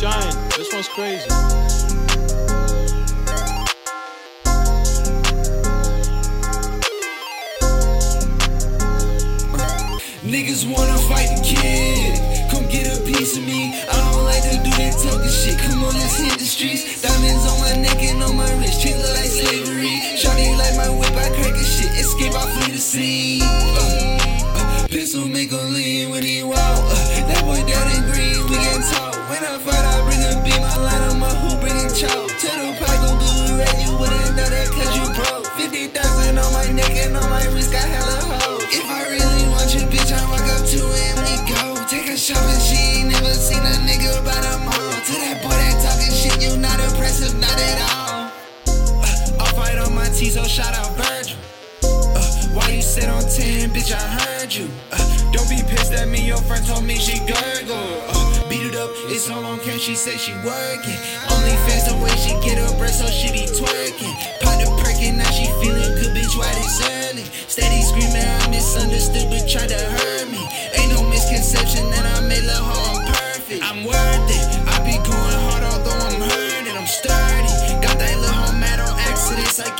GYANT, this one's crazy. Niggas wanna fight the kid. Come get a piece of me. I don't like to do that talking shit. Come on, let's hit the streets. Diamonds on my neck and on my wrist. Treat look like slavery. Shawty like my whip, I crack a shit. Escape, I flee the scene. On my neck and on my wrist. Got hella hoes. If I really want your bitch, I walk up to her and we go. Take her shopping, she ain't never seen a nigga by the mall. To that boy that talking shit, you not impressive, not at all. Uh, Off-White on my T, so shout out Virgil. Uh, why you sit on 10, bitch? I heard you. Uh, don't be pissed at me, your friend told me she gurgle. Uh, beat it up, it's all on cam, she said she working. Only fans the way she get her breast, so she be twerking. Pot the perkin,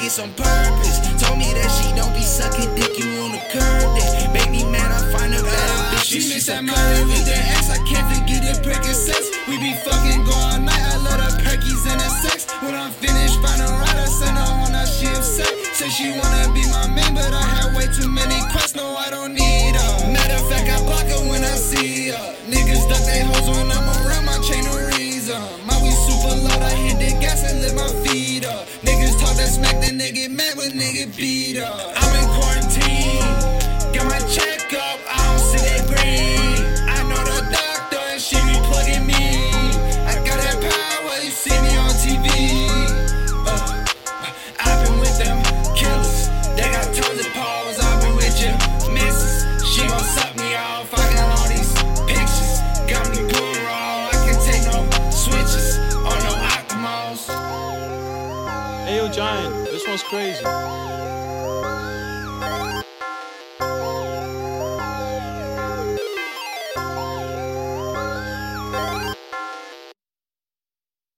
it's on purpose. Told me that she don't be sucking dick, you on the curb that make me mad, I find a better bitch. She miss that money smack, they get mad when nigga beat up. I'm in quarantine, Hey yo, GYANT, this one's crazy.